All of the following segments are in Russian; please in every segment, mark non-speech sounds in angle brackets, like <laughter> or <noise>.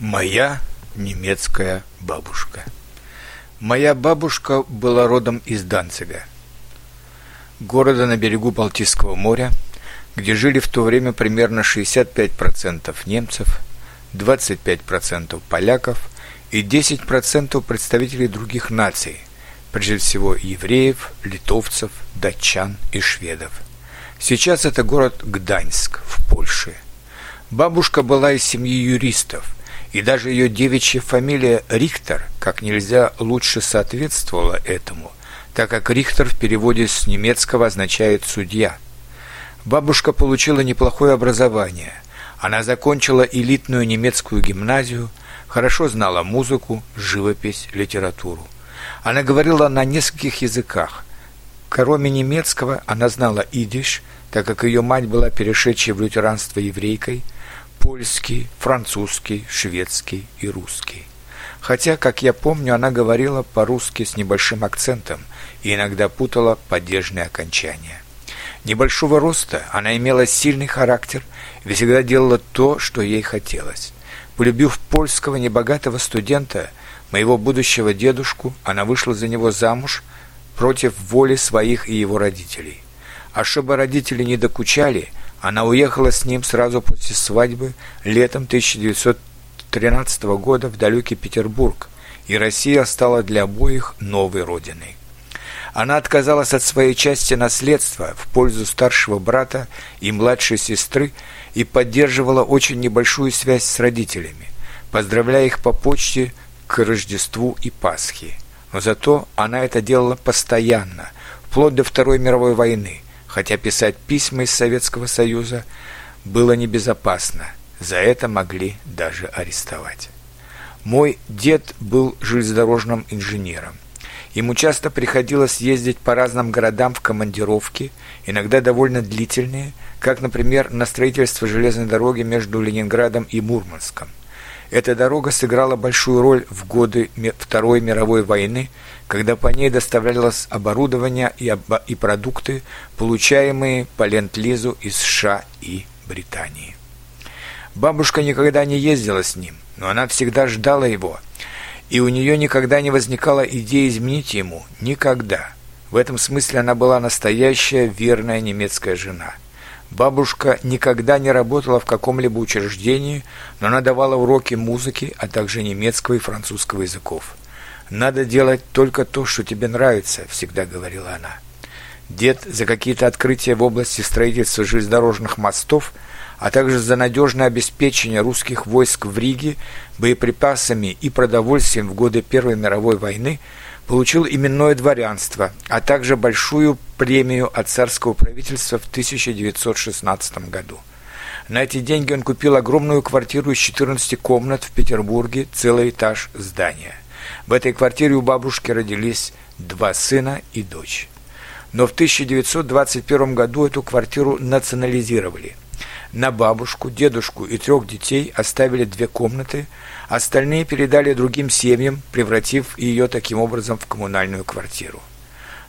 Моя немецкая бабушка. Моя бабушка была родом из Данцига, города на берегу Балтийского моря, где жили в то время примерно 65% немцев, 25% поляков и 10% представителей других наций, прежде всего евреев, литовцев, датчан и шведов. Сейчас это город Гданьск в Польше. Бабушка была из семьи юристов – и даже ее девичья фамилия Рихтер как нельзя лучше соответствовала этому, так как Рихтер в переводе с немецкого означает «судья». Бабушка получила неплохое образование. Она закончила элитную немецкую гимназию, хорошо знала музыку, живопись, литературу. Она говорила на нескольких языках. Кроме немецкого, она знала идиш, так как ее мать была перешедшей в лютеранство еврейкой – польский, французский, шведский и русский. Хотя, как я помню, она говорила по-русски с небольшим акцентом и иногда путала падежные окончания. Небольшого роста она имела сильный характер и всегда делала то, что ей хотелось. Полюбив польского небогатого студента, моего будущего дедушку, она вышла за него замуж против воли своих и его родителей. А чтобы родители не докучали – она уехала с ним сразу после свадьбы летом 1913 года в далекий Петербург, и Россия стала для обоих новой родиной. Она отказалась от своей части наследства в пользу старшего брата и младшей сестры и поддерживала очень небольшую связь с родителями, поздравляя их по почте к Рождеству и Пасхе. Но зато она это делала постоянно, вплоть до Второй мировой войны – хотя писать письма из Советского Союза было небезопасно. За это могли даже арестовать. Мой дед был железнодорожным инженером. Ему часто приходилось ездить по разным городам в командировки, иногда довольно длительные, как, например, на строительство железной дороги между Ленинградом и Мурманском. Эта дорога сыграла большую роль в годы Второй мировой войны, когда по ней доставлялось оборудование и, об... и продукты, получаемые по ленд-лизу из США и Британии. Бабушка никогда не ездила с ним, но она всегда ждала его, и у нее никогда не возникала идеи изменить ему, никогда. В этом смысле она была настоящая верная немецкая жена – Бабушка никогда не работала в каком-либо учреждении, но она давала уроки музыки, а также немецкого и французского языков. «Надо делать только то, что тебе нравится», — всегда говорила она. Дед за какие-то открытия в области строительства железнодорожных мостов, а также за надежное обеспечение русских войск в Риге боеприпасами и продовольствием в годы Первой мировой войны – получил именное дворянство, а также большую премию от царского правительства в 1916 году. На эти деньги он купил огромную квартиру из 14 комнат в Петербурге, целый этаж здания. В этой квартире у бабушки родились два сына и дочь. Но в 1921 году эту квартиру национализировали. На бабушку, дедушку и трех детей оставили две комнаты, остальные передали другим семьям, превратив ее таким образом в коммунальную квартиру.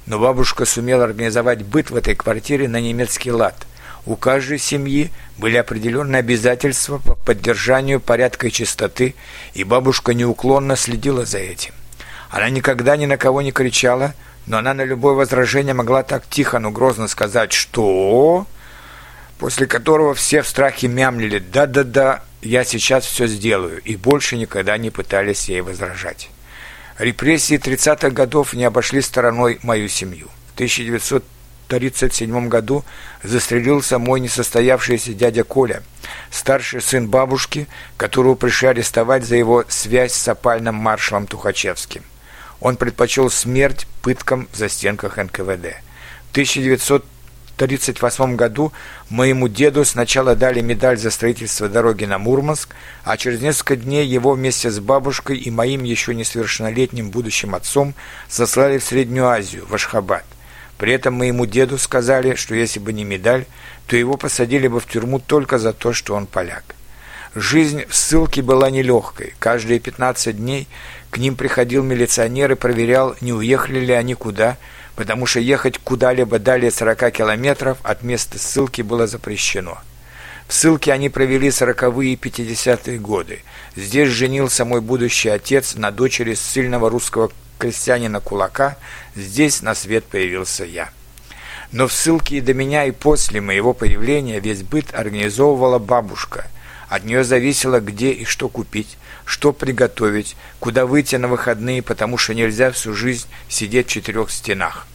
Но бабушка сумела организовать быт в этой квартире на немецкий лад. У каждой семьи были определенные обязательства по поддержанию порядка и чистоты, и бабушка неуклонно следила за этим. Она никогда ни на кого не кричала, но она на любое возражение могла так тихо, но грозно сказать «Что?», после которого все в страхе мямлили «Да-да-да, я сейчас все сделаю», и больше никогда не пытались ей возражать. Репрессии 30-х годов не обошли стороной мою семью. В 1937 году застрелился мой несостоявшийся дядя Коля, старший сын бабушки, которого пришли арестовать за его связь с опальным маршалом Тухачевским. Он предпочел смерть пыткам в застенках НКВД. В 1900 1938 году моему деду сначала дали медаль за строительство дороги на Мурманск, а через несколько дней его вместе с бабушкой и моим еще несовершеннолетним будущим отцом сослали в Среднюю Азию, в Ашхабад. При этом моему деду сказали, что если бы не медаль, то его посадили бы в тюрьму только за то, что он поляк. Жизнь в ссылке была нелегкой. Каждые 15 дней к ним приходил милиционер и проверял, не уехали ли они куда, потому что ехать куда-либо далее 40 километров от места ссылки было запрещено. В ссылке они провели сороковые и пятидесятые годы. Здесь женился мой будущий отец на дочери сильного русского крестьянина Кулака. Здесь на свет появился я. Но в ссылке и до меня, и после моего появления весь быт организовывала бабушка. От нее зависело, где и что купить, что приготовить, куда выйти на выходные, потому что нельзя всю жизнь сидеть в четырех стенах.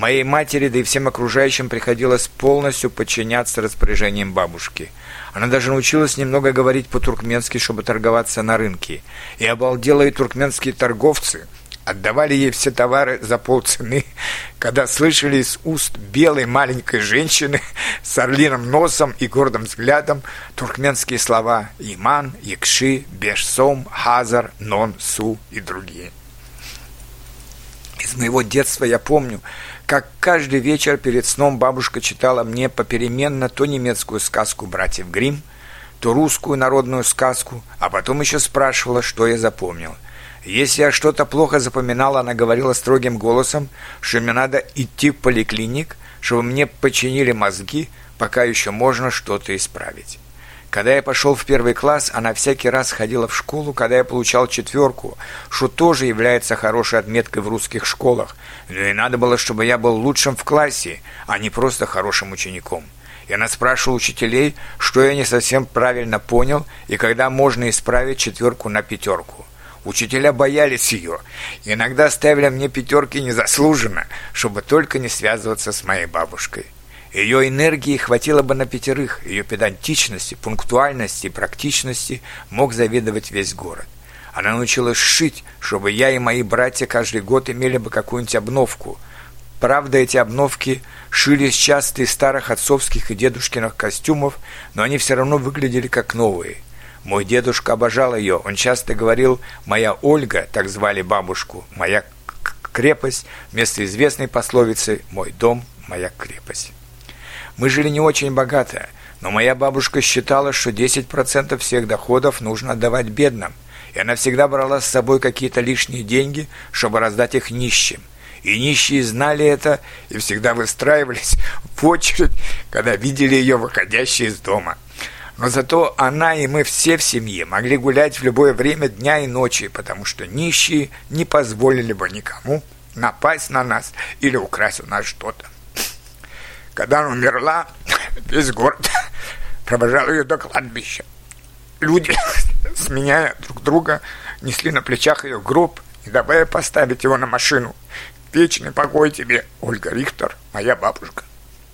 Моей матери, да и всем окружающим приходилось полностью подчиняться распоряжениям бабушки. Она даже научилась немного говорить по-туркменски, чтобы торговаться на рынке. И обалдела и туркменские торговцы – отдавали ей все товары за полцены, когда слышали из уст белой маленькой женщины с орлиным носом и гордым взглядом туркменские слова «иман», «якши», «бешсом», «хазар», «нон», «су» и другие. Из моего детства я помню, как каждый вечер перед сном бабушка читала мне попеременно то немецкую сказку братьев Гримм, то русскую народную сказку, а потом еще спрашивала, что я запомнил – если я что-то плохо запоминал, она говорила строгим голосом, что мне надо идти в поликлиник, чтобы мне починили мозги, пока еще можно что-то исправить. Когда я пошел в первый класс, она всякий раз ходила в школу, когда я получал четверку, что тоже является хорошей отметкой в русских школах. Но и надо было, чтобы я был лучшим в классе, а не просто хорошим учеником. И она спрашивала учителей, что я не совсем правильно понял, и когда можно исправить четверку на пятерку. Учителя боялись ее. Иногда ставили мне пятерки незаслуженно, чтобы только не связываться с моей бабушкой. Ее энергии хватило бы на пятерых, ее педантичности, пунктуальности и практичности мог завидовать весь город. Она научилась шить, чтобы я и мои братья каждый год имели бы какую-нибудь обновку. Правда, эти обновки шились часто из старых отцовских и дедушкиных костюмов, но они все равно выглядели как новые – мой дедушка обожал ее. Он часто говорил «моя Ольга», так звали бабушку, «моя крепость», вместо известной пословицы «мой дом, моя крепость». Мы жили не очень богато, но моя бабушка считала, что 10% всех доходов нужно отдавать бедным, и она всегда брала с собой какие-то лишние деньги, чтобы раздать их нищим. И нищие знали это и всегда выстраивались <laughs> в очередь, когда видели ее выходящей из дома – но зато она и мы все в семье могли гулять в любое время дня и ночи, потому что нищие не позволили бы никому напасть на нас или украсть у нас что-то. Когда она умерла, весь город <laughs> провожал ее до кладбища. Люди, <laughs> сменяя друг друга, несли на плечах ее гроб, и давая поставить его на машину. Вечный покой тебе, Ольга Рихтер, моя бабушка.